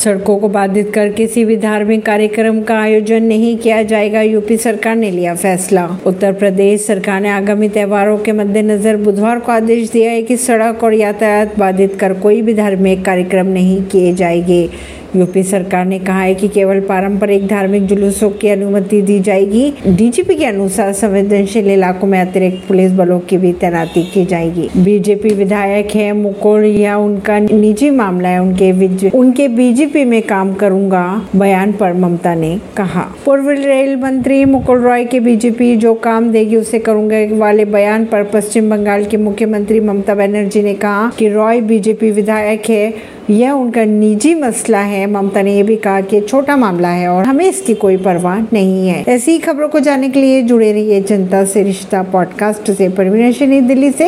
सड़कों को बाधित कर किसी भी धार्मिक कार्यक्रम का आयोजन नहीं किया जाएगा, यूपी सरकार ने लिया फैसला। उत्तर प्रदेश सरकार ने आगामी त्योहारों के मद्देनजर बुधवार को आदेश दिया है कि सड़क और यातायात बाधित कर कोई भी धार्मिक कार्यक्रम नहीं किए जाएँगे। यूपी सरकार ने कहा है कि केवल पारंपरिक धार्मिक जुलूसों की अनुमति दी जाएगी। डीजीपी के अनुसार संवेदनशील इलाकों में अतिरिक्त पुलिस बलों की भी तैनाती की जाएगी। बीजेपी विधायक है मुकुल, या उनका निजी मामला है, उनके उनके बीजेपी में काम करूँगा, बयान पर ममता ने कहा। पूर्व रेल मंत्री मुकुल रॉय के बीजेपी जो काम देगी उसे करूँगा वाले बयान पर पश्चिम बंगाल के मुख्यमंत्री ममता बनर्जी ने कहा कि रॉय बीजेपी विधायक है। यह उनका निजी मसला है। ममता ने यह भी कहा कि छोटा मामला है और हमें इसकी कोई परवाह नहीं है। ऐसी खबरों को जानने के लिए जुड़े रहिए जनता से रिश्ता पॉडकास्ट से। परवीन दिल्ली से।